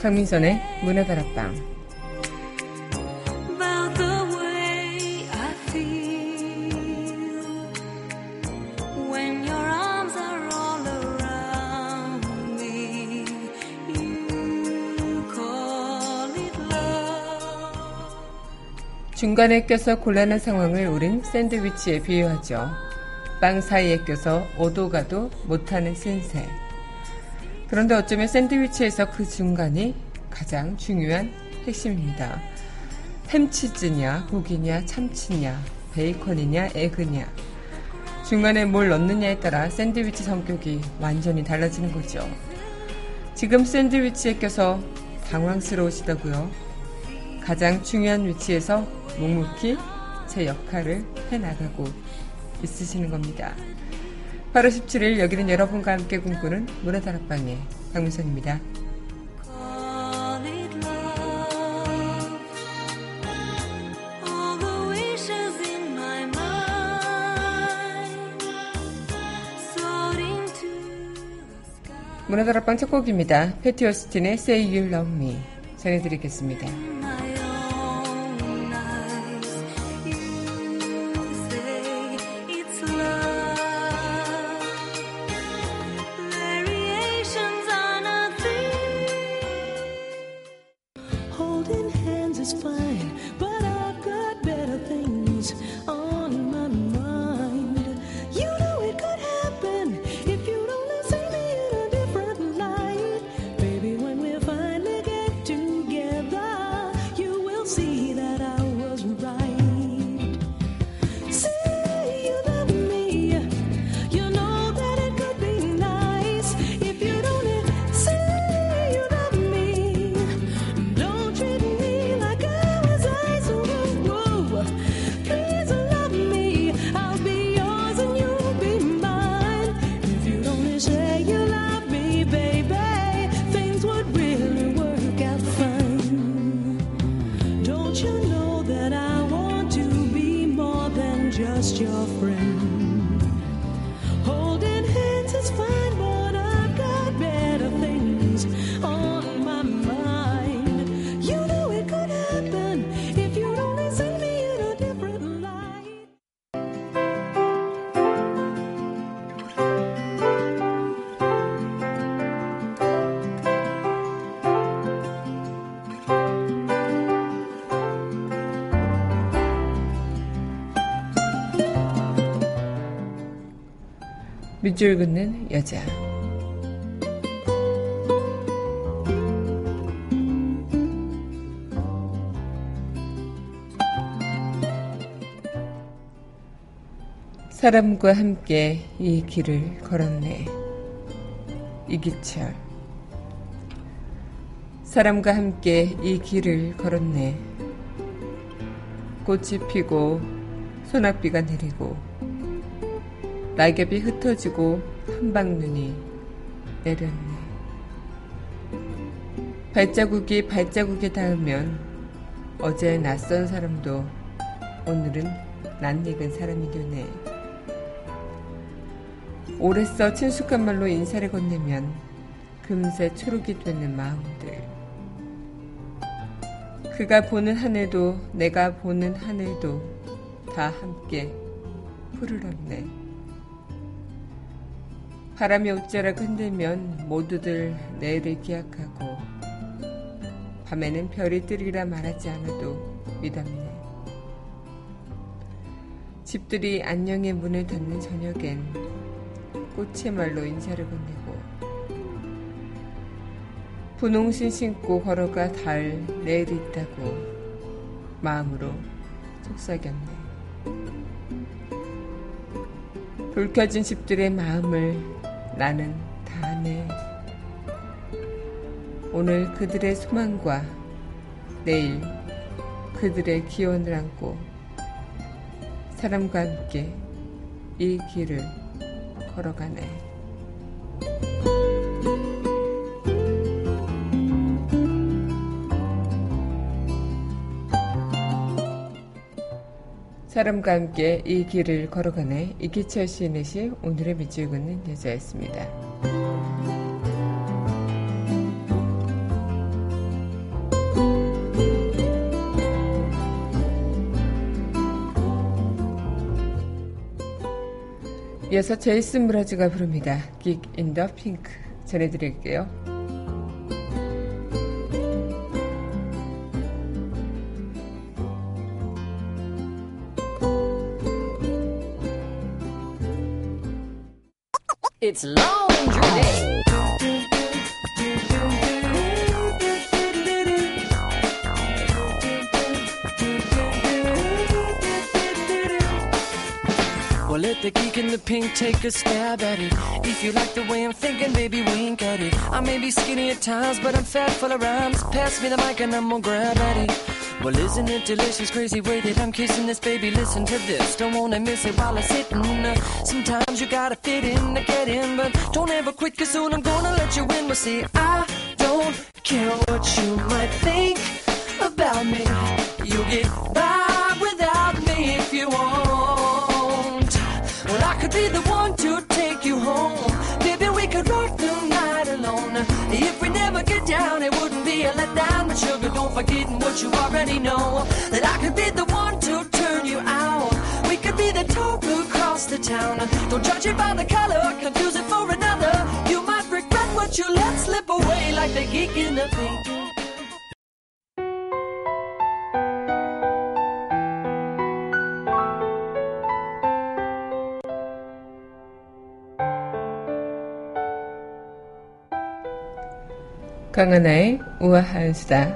강민선의 문화다락방 중간에 껴서 곤란한 상황을 우린 샌드위치에 비유하죠. 빵 사이에 껴서 오도 가도 못하는 신세. 그런데 어쩌면 샌드위치에서 그 중간이 가장 중요한 핵심입니다. 햄치즈냐, 고기냐, 참치냐, 베이컨이냐, 에그냐. 중간에 뭘 넣느냐에 따라 샌드위치 성격이 완전히 달라지는 거죠. 지금 샌드위치에 껴서 당황스러우시다고요. 가장 중요한 위치에서 묵묵히 제 역할을 해나가고 있으시는 겁니다. 8월 17일 여기는 여러분과 함께 꿈꾸는 문화 다락방의 박민선입니다. 문화다락방 첫 곡입니다. 패티 어스틴의 Say You Love Me 전해드리겠습니다. 밑줄 긋는 여자. 사람과 함께 이 길을 걸었네. 이기철. 사람과 함께 이 길을 걸었네. 꽃이 피고 소낙비가 내리고 낙엽이 흩어지고 한방 눈이 내렸네. 발자국이 발자국에 닿으면 어제 낯선 사람도 오늘은 낯익은 사람이 되네. 오래 써 친숙한 말로 인사를 건네면 금세 초록이 되는 마음들. 그가 보는 하늘도 내가 보는 하늘도 다 함께 푸르렀네. 바람이 어쩌락 흔들면 모두들 내일을 기약하고 밤에는 별이 뜨리라 말하지 않아도 미담이네. 집들이 안녕의 문을 닫는 저녁엔 꽃의 말로 인사를 건네고 분홍신 신고 걸어가 달 내일이 있다고 마음으로 속삭였네. 불 켜진 집들의 마음을 나는 다 아네. 오늘 그들의 소망과 내일 그들의 기원을 안고 사람과 함께 이 길을 걸어가네. 사람과 함께 이 길을 걸어가네. 이기철 시인의 시 오늘의 밑줄 긋는 여자였습니다. 이어서 제이슨 브라즈가 부릅니다. Gig in the Pink 전해드릴게요. It's laundry day. Well, let the geek in the pink take a stab at it. If you like the way I'm thinking, baby, wink at it. I may be skinny at times, but I'm fat full of rhymes. Pass me the mic and I'm gonna grab at it. Well, isn't it delicious, crazy way that I'm kissing this baby? Listen to this, don't wanna miss it while it's hitting. Uh, sometimes you gotta fit in to get in, but don't ever quit, cause soon I'm gonna let you in. Well, see, I don't care what you might think about me. You'll get by without me if you want. Well, I could be the one to take you home. Baby, we could rock the night alone. If we never get down, it wouldn't be a letdown. But sugar, don't forget what you already know. That I could be the one to turn you out. We could be the talk across the town. Don't judge it by the color, or confuse it for another. You might regret what you let slip away like the geek in the pink. 강하나의 우아한 수다.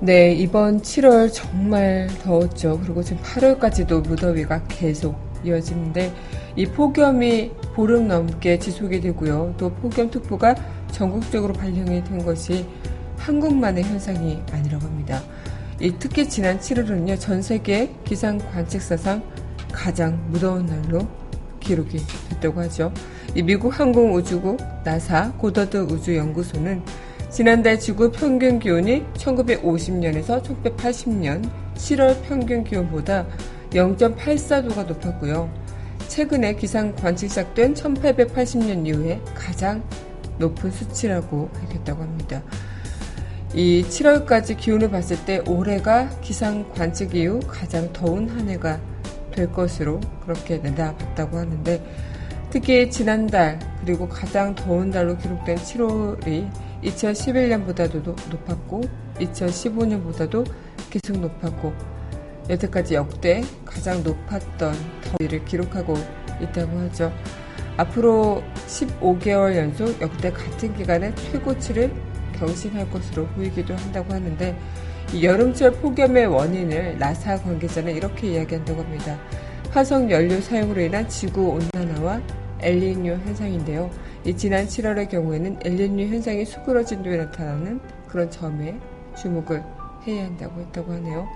네, 이번 7월 정말 더웠죠. 그리고 지금 8월까지도 무더위가 계속 이어지는데 이 폭염이 보름 넘게 지속이 되고요. 또 폭염특보가 전국적으로 발령이 된 것이 한국만의 현상이 아니라고 합니다. 이 특히 지난 7월은요, 전 세계 기상 관측 사상 가장 무더운 날로 기록이 됐다고 하죠. 이 미국 항공우주국 나사 고더드 우주연구소는 지난달 지구 평균 기온이 1950년에서 1980년 7월 평균 기온보다 0.84도가 높았고요. 최근에 기상 관측 시작된 1880년 이후에 가장 높은 수치라고 밝혔다고 합니다. 이 7월까지 기온을 봤을 때 올해가 기상 관측 이후 가장 더운 한 해가 될 것으로 그렇게 내다봤다고 하는데 특히 지난달 그리고 가장 더운 달로 기록된 7월이 2011년보다도 높았고 2015년보다도 계속 높았고 여태까지 역대 가장 높았던 더위를 기록하고 있다고 하죠. 앞으로 15개월 연속 역대 같은 기간에 최고치를 경신할 것으로 보이기도 한다고 하는데 여름철 폭염의 원인을 나사 관계자는 이렇게 이야기한다고 합니다. 화석 연료 사용으로 인한 지구 온난화와 엘니뇨 현상인데요. 이 지난 7월의 경우에는 엘니뇨 현상이 수그러진 뒤에 나타나는 그런 점에 주목을 해야 한다고 했다고 하네요.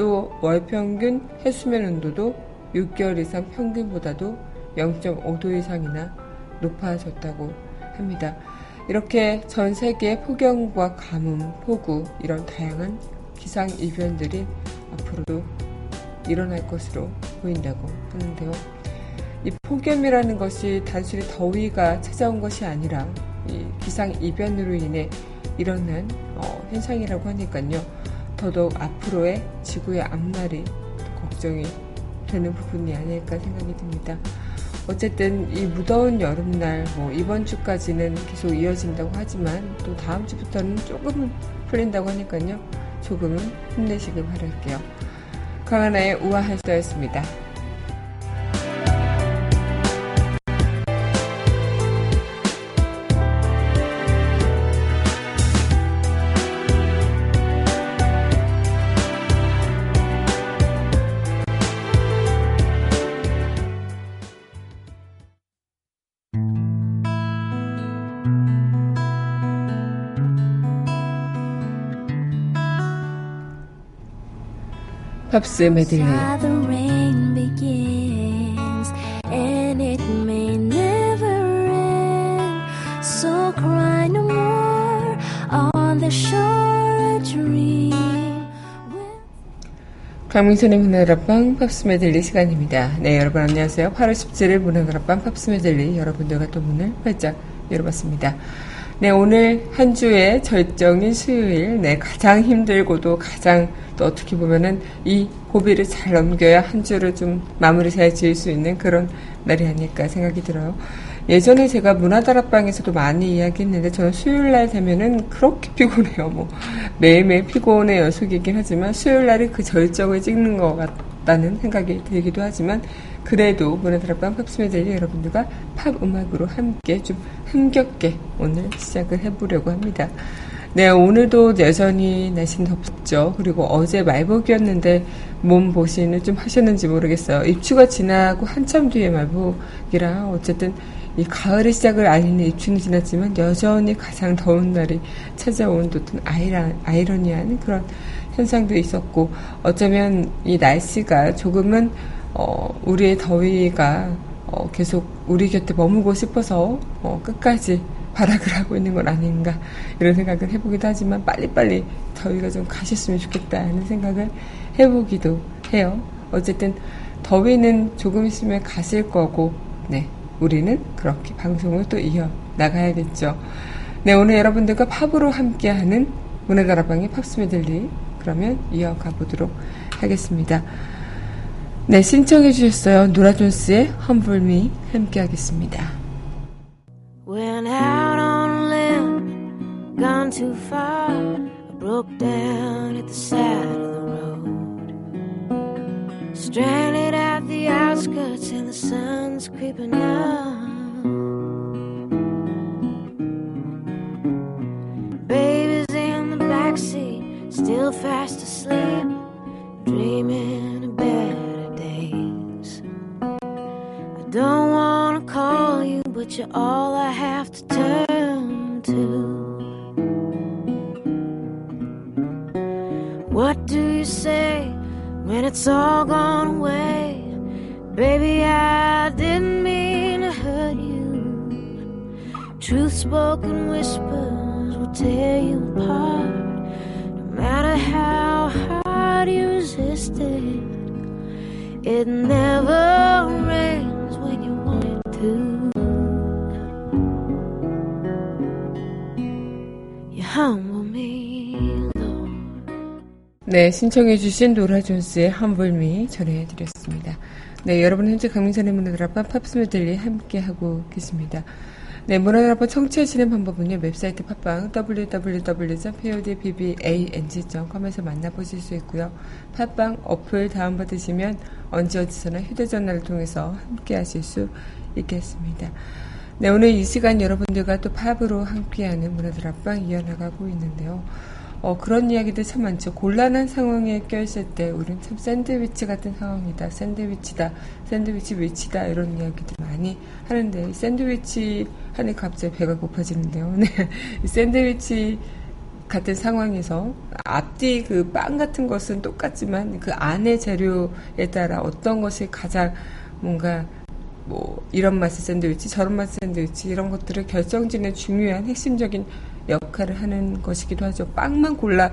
또 월평균 해수면 온도도 6개월 이상 평균보다도 0.5도 이상이나 높아졌다고 합니다. 이렇게 전 세계 폭염과 가뭄, 폭우 이런 다양한 기상 이변들이 앞으로도 일어날 것으로 보인다고 하는데요. 이 폭염이라는 것이 단순히 더위가 찾아온 것이 아니라 이 기상 이변으로 인해 일어난 어, 현상이라고 하니까요. 더더욱 앞으로의 지구의 앞날이 걱정이 되는 부분이 아닐까 생각이 듭니다. 어쨌든 이 무더운 여름날 뭐 이번 주까지는 계속 이어진다고 하지만 또 다음 주부터는 조금은 풀린다고 하니까요. 조금은 힘내시길 바랄게요. 강하나의 우아할서였습니다. 팝스 메들리 강민선의 문화다락방 팝스 메들리 시간입니다. 네, 여러분 안녕하세요. 8월 17일 문화다락방 팝스 메들리 여러분들과 또 문을 활짝 열어봤습니다. 네, 오늘 한 주의 절정인 수요일, 네, 가장 힘들고도 가장 또 어떻게 보면은 이 고비를 잘 넘겨야 한 주를 좀 마무리 잘 지을 수 있는 그런 날이 아닐까 생각이 들어요. 예전에 제가 문화다락방에서도 많이 이야기했는데 저는 수요일 날 되면은 그렇게 피곤해요. 뭐 매일매일 피곤의 연속이긴 하지만 수요일 날이 그 절정을 찍는 것 같 다는 생각이 들기도 하지만 그래도 문화다락방 팝스메들리 여러분들과 팝 음악으로 함께 좀 흥겹게 오늘 시작을 해보려고 합니다. 네, 오늘도 여전히 날씨는 덥죠. 그리고 어제 말복이었는데 몸 보시는 좀 하셨는지 모르겠어요. 입추가 지나고 한참 뒤에 말복이라 어쨌든 이 가을의 시작을 알리는 입추는 지났지만 여전히 가장 더운 날이 찾아온 듯한 아이러니한 그런 현상도 있었고 어쩌면 이 날씨가 조금은 어, 우리의 더위가 어, 계속 우리 곁에 머물고 싶어서 어, 끝까지 발악을 하고 있는 건 아닌가 이런 생각을 해보기도 하지만 빨리빨리 더위가 좀 가셨으면 좋겠다는 생각을 해보기도 해요. 어쨌든 더위는 조금 있으면 가실 거고 네 우리는 그렇게 방송을 또 이어 나가야겠죠. 네 오늘 여러분들과 팝으로 함께하는 문화다락방의 팝스 메들리 그러면 이어가 보도록 하겠습니다. 네, 신청해 주셨어요. 노라 존스의 Me 함께 하겠습니다. Went out on a limb, gone too far. I broke down at the side of the road. Stranded at the outskirts and the sun's creeping up. Fast asleep, dreaming of better days. I don't wanna call you, but you're all I have to turn to. What do you say when it's all gone away? Baby, I didn't mean to hurt you. Truth spoken whispers will tear you apart. How hard you resisted, it never rains when you want it to. You humble me, Lord. 네, 신청해주신 노라 존스의 Humble Me 전해드렸습니다. 네, 여러분 현재 강민선의 문화다락방 팝스메들리 함께하고 계십니다. 네, 문화다락방 청취하시는 방법은요, 웹사이트 팟빵 www.podbbang.com에서 만나보실 수 있고요. 팟빵 어플 다운받으시면 언제 어디서나 휴대전화를 통해서 함께 하실 수 있겠습니다. 네, 오늘 이 시간 여러분들과 또 팝으로 함께하는 문화드라방 이어나가고 있는데요. 어, 그런 이야기들 참 많죠. 곤란한 상황에 껴있을 때 우린 참 샌드위치 같은 상황이다. 샌드위치다. 샌드위치 위치다. 이런 이야기들 많이 하는데 샌드위치 하니 갑자기 배가 고파지는데요. 네. 샌드위치 같은 상황에서 앞뒤 그 빵 같은 것은 똑같지만 그 안에 재료에 따라 어떤 것이 가장 뭔가 뭐 이런 맛의 샌드위치, 저런 맛의 샌드위치 이런 것들을 결정짓는 중요한 핵심적인 역할을 하는 것이기도 하죠. 빵만 골라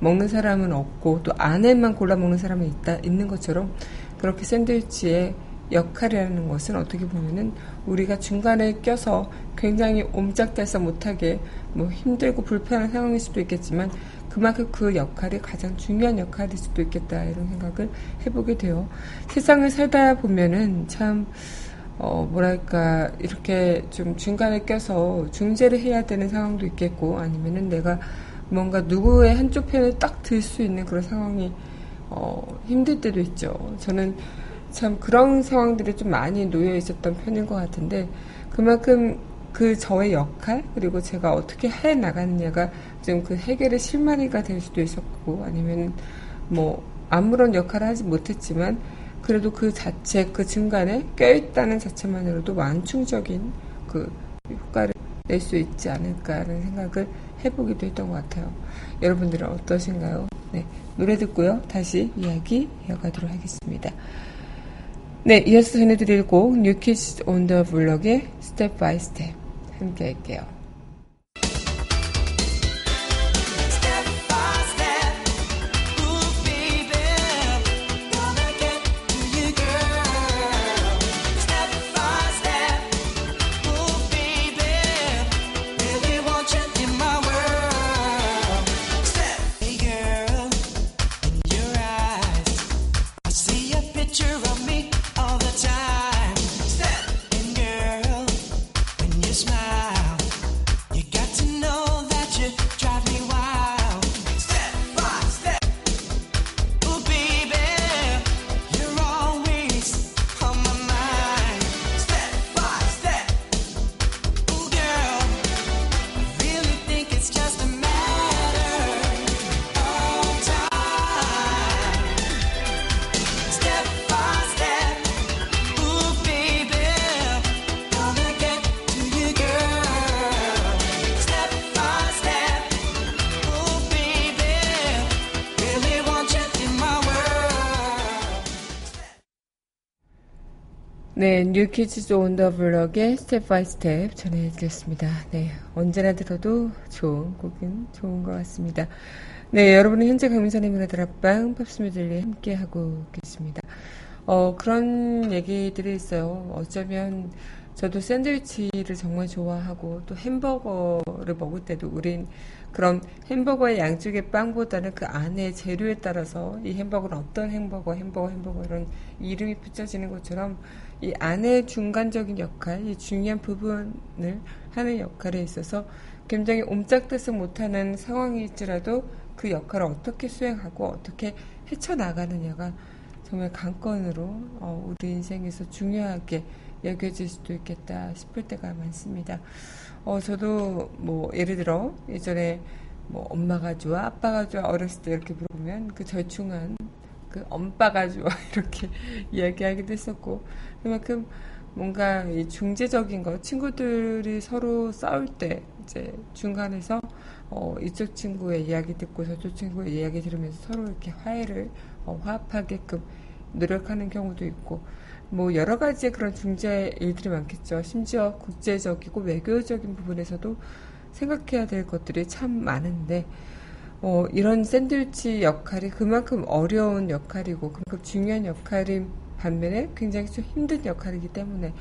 먹는 사람은 없고 또 안에만 골라 먹는 사람은 있다 있는 것처럼 그렇게 샌드위치에 역할이라는 것은 어떻게 보면은 우리가 중간에 껴서 굉장히 옴짝달싹 못하게 뭐 힘들고 불편한 상황일 수도 있겠지만 그만큼 그 역할이 가장 중요한 역할일 수도 있겠다 이런 생각을 해보게 돼요. 세상을 살다 보면은 참 어, 뭐랄까, 이렇게 좀 중간에 껴서 중재를 해야 되는 상황도 있겠고, 아니면은 내가 뭔가 누구의 한쪽 편을 딱 들 수 있는 그런 상황이, 어, 힘들 때도 있죠. 저는 참 그런 상황들이 좀 많이 놓여 있었던 편인 것 같은데, 그만큼 그 저의 역할, 그리고 제가 어떻게 해 나가느냐가 좀 그 해결의 실마리가 될 수도 있었고, 아니면 뭐, 아무런 역할을 하지 못했지만, 그래도 그 자체, 그 중간에 껴있다는 자체만으로도 완충적인 그 효과를 낼 수 있지 않을까라는 생각을 해보기도 했던 것 같아요. 여러분들은 어떠신가요? 네. 노래 듣고요. 다시 이야기 이어가도록 하겠습니다. 네. 이어서 전해드릴 곡, on the Block의 Step by Step. 함께 할게요. 네, 뉴키즈 온 더 블럭의 Step by Step 전해드렸습니다. 네, 언제나 들어도 좋은 곡은 좋은 것 같습니다. 네, 여러분은 현재 강민선의 문화다락방 팝스메들리 함께하고 계십니다. 어, 그런 얘기들이 있어요. 어쩌면 저도 샌드위치를 정말 좋아하고 또 햄버거를 먹을 때도 우린 그런 햄버거의 양쪽의 빵보다는 그 안에 재료에 따라서 이 햄버거는 어떤 햄버거, 햄버거, 햄버거 이런 이름이 붙여지는 것처럼 이 안의 중간적인 역할, 이 중요한 부분을 하는 역할에 있어서 굉장히 옴짝달싹 못하는 상황일지라도 그 역할을 어떻게 수행하고 어떻게 헤쳐나가느냐가 정말 관건으로 어, 우리 인생에서 중요하게 여겨질 수도 있겠다 싶을 때가 많습니다. 어, 저도 뭐 예를 들어 예전에 뭐 엄마가 좋아, 아빠가 좋아 어렸을 때 이렇게 물어보면 그 절충한 그 엄빠가 좋아 이렇게 이야기하기도 했었고 그만큼 뭔가 이 중재적인 거 친구들이 서로 싸울 때 이제 중간에서 어, 이쪽 친구의 이야기 듣고 저쪽 친구의 이야기 들으면서 서로 이렇게 화해를 어, 화합하게끔 노력하는 경우도 있고 뭐 여러 가지의 그런 중재 일들이 많겠죠. 심지어 국제적이고 외교적인 부분에서도 생각해야 될 것들이 참 많은데 어, 이런 샌드위치 역할이 그만큼 어려운 역할이고 그만큼 중요한 역할인 반면에 굉장히 좀 힘든 역할이기 때문에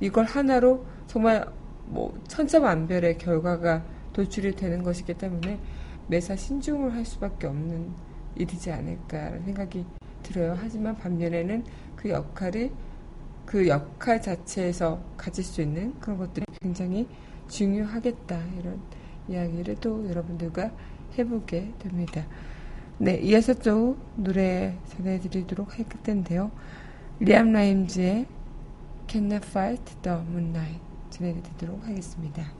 이걸 하나로 정말 뭐 천차만별의 결과가 도출이 되는 것이기 때문에 매사 신중을 할 수밖에 없는 일이지 않을까라는 생각이 들어요. 하지만 반면에는 그 역할이 그 역할 자체에서 가질 수 있는 그런 것들이 굉장히 중요하겠다 이런 이야기를 또 여러분들과 해보게 됩니다. 네, 이어서 또 노래 전해드리도록 할 텐데요. 리암 라임즈의 Can I Fight the Moonlight 전해드리도록 하겠습니다.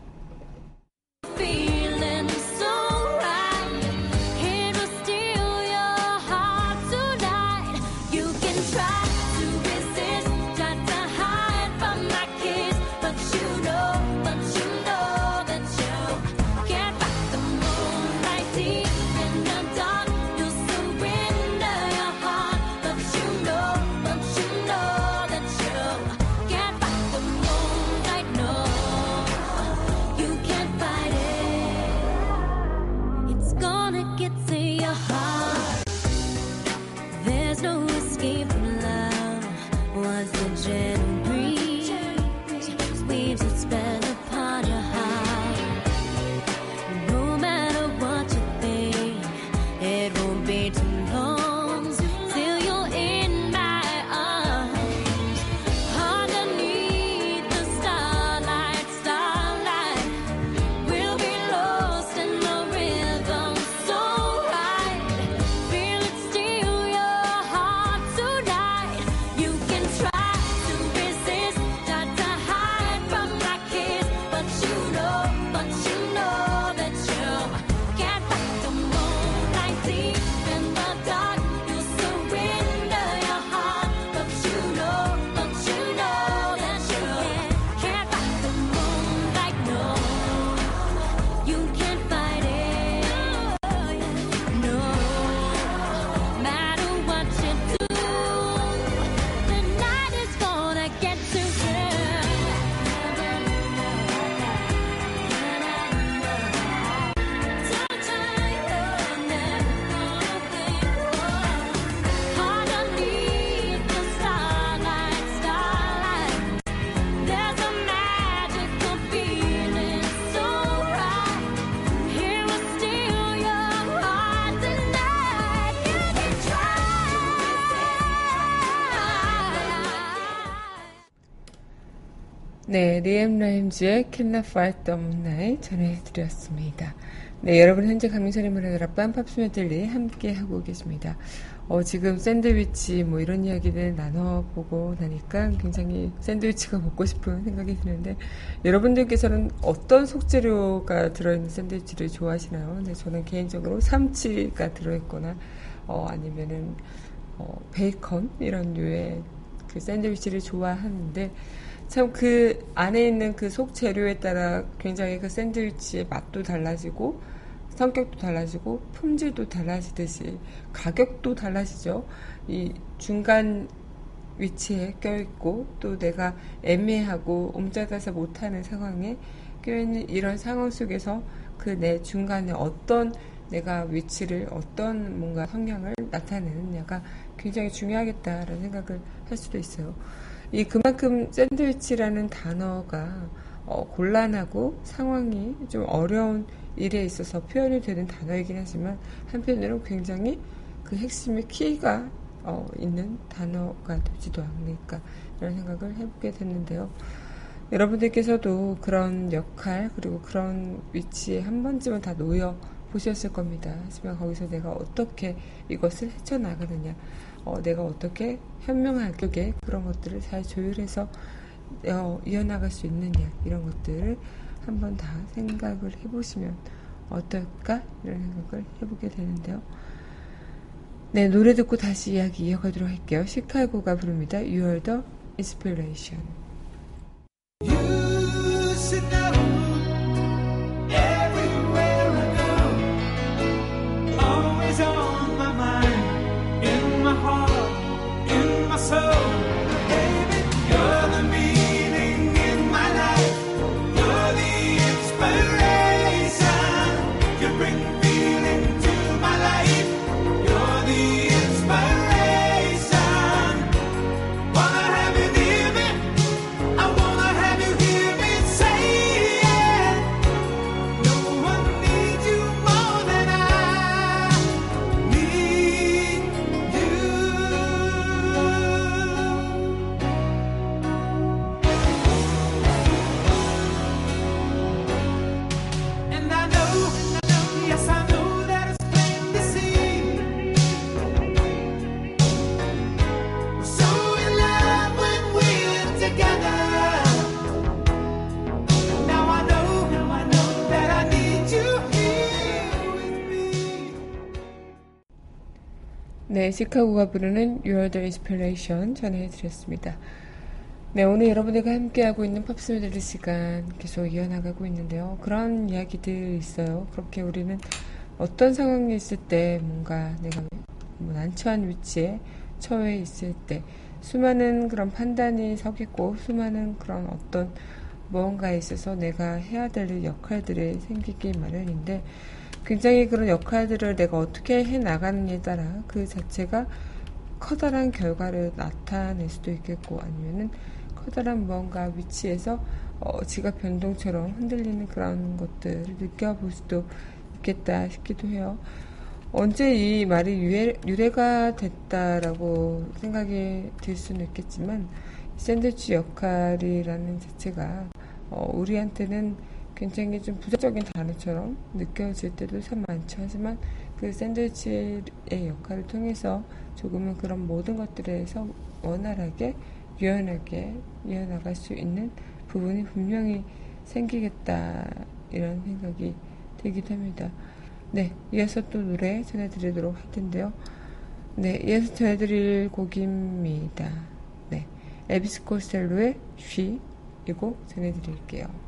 네, 리앤 라임즈의 Fight the Moonlight 전해드렸습니다. 네, 여러분 현재 강민선의 문화다락방 팝스메들리 함께 하고 계십니다. 어, 지금 샌드위치 뭐 이런 이야기를 나눠보고 나니까 굉장히 샌드위치가 먹고 싶은 생각이 드는데 여러분들께서는 어떤 속재료가 들어있는 샌드위치를 좋아하시나요? 네, 저는 개인적으로 참치가 들어있거나 어, 아니면은 어, 베이컨 이런 류의 그 샌드위치를 좋아하는데 참 그 안에 있는 그 속 재료에 따라 굉장히 그 샌드위치의 맛도 달라지고 성격도 달라지고 품질도 달라지듯이 가격도 달라지죠. 이 중간 위치에 껴있고 또 내가 애매하고 옴짝달싹 못하는 상황에 껴있는 이런 상황 속에서 그 내 중간에 어떤 내가 위치를 어떤 뭔가 성향을 나타내느냐가 굉장히 중요하겠다라는 생각을 할 수도 있어요. 이 그만큼 샌드위치라는 단어가 어, 곤란하고 상황이 좀 어려운 일에 있어서 표현이 되는 단어이긴 하지만 한편으로는 굉장히 그 핵심의 키가 어, 있는 단어가 되지도 않을까 이런 생각을 해보게 됐는데요. 여러분들께서도 그런 역할 그리고 그런 위치에 한 번쯤은 다 놓여 보셨을 겁니다. 하지만 거기서 내가 어떻게 이것을 헤쳐나가느냐, 어, 내가 어떻게 현명하게 그런 것들을 잘 조율해서 어, 이어나갈 수 있느냐 이런 것들을 한번 다 생각을 해보시면 어떨까 이런 생각을 해보게 되는데요. 네 노래 듣고 다시 이야기 이어가도록 할게요. 시카고가 부릅니다. You are the inspiration. 네, 시카고가 부르는 You are the inspiration 전해드렸습니다. 네, 오늘 여러분들과 함께하고 있는 팝스메들리 시간 계속 이어나가고 있는데요. 그런 이야기들 있어요. 그렇게 우리는 어떤 상황에 있을 때 뭔가 내가 뭐 난처한 위치에 처해 있을 때 수많은 그런 판단이 서겠고 수많은 그런 어떤 무언가에 있어서 내가 해야 될 역할들이 생기기 마련인데 굉장히 그런 역할들을 내가 어떻게 해 나가느냐에 따라 그 자체가 커다란 결과를 나타낼 수도 있겠고 아니면은 커다란 무언가 위치에서 어, 지각 변동처럼 흔들리는 그런 것들을 느껴볼 수도 있겠다 싶기도 해요. 언제 이 말이 유래, 유래가 됐다라고 생각이 들 수는 있겠지만 샌드위치 역할이라는 자체가 어, 우리한테는 굉장히 좀 부정적인 단어처럼 느껴질 때도 참 많죠. 하지만 그 샌드위치의 역할을 통해서 조금은 그런 모든 것들에서 원활하게 유연하게 이어나갈 수 있는 부분이 분명히 생기겠다 이런 생각이 들기도 합니다. 네, 이어서 또 노래 전해드리도록 할 텐데요. 네, 이어서 전해드릴 곡입니다. 네, 에비스 코스텔로의 쉬, 이곡 전해드릴게요.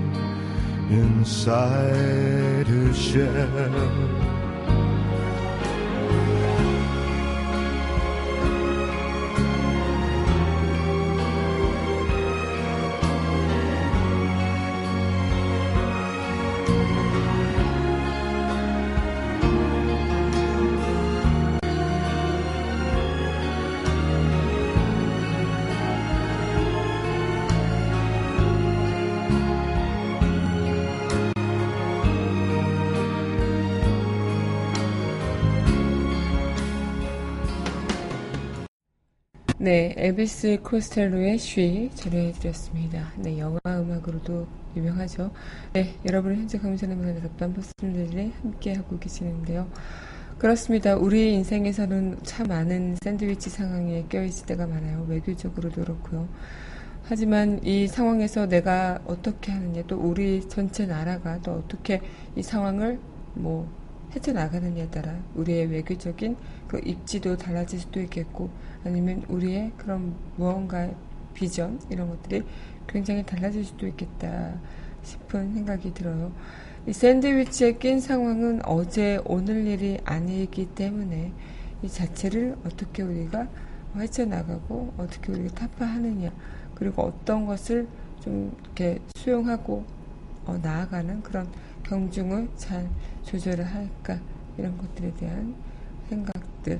inside her shell. 네, 에비스 코스텔로의 쉬 전해드렸습니다. 네, 영화 음악으로도 유명하죠. 네, 여러분은 현재 강민선의 답단 포스들이 함께하고 계시는데요. 그렇습니다. 우리 인생에서는 참 많은 샌드위치 상황에 껴있을 때가 많아요. 외교적으로도 그렇고요. 하지만 이 상황에서 내가 어떻게 하느냐, 또 우리 전체 나라가 또 어떻게 이 상황을 뭐 헤쳐나가느냐에 따라 우리의 외교적인 그 입지도 달라질 수도 있겠고 아니면 우리의 그런 무언가 비전 이런 것들이 굉장히 달라질 수도 있겠다 싶은 생각이 들어요. 이 샌드위치에 낀 상황은 어제 오늘 일이 아니기 때문에 이 자체를 어떻게 우리가 헤쳐나가고 어떻게 우리가 타파하느냐 그리고 어떤 것을 좀 이렇게 수용하고 어, 나아가는 그런 경중을 잘 조절을 할까 이런 것들에 대한 생각 들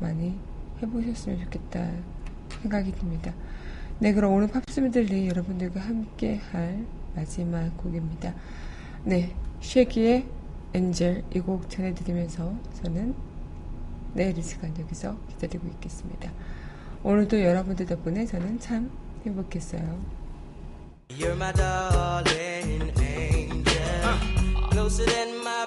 많이 해보셨으면 좋겠다 생각이 듭니다. 네, 그럼 오늘 팝스미들리 여러분들과 함께 할 마지막 곡입니다. 네, 쉐기의 엔젤 이 곡 전해드리면서 저는 내일 이 시간 여기서 기다리고 있겠습니다. 오늘도 여러분들 덕분에 저는 참 행복했어요. You're my darling angel. Closer than my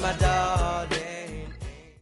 my dog.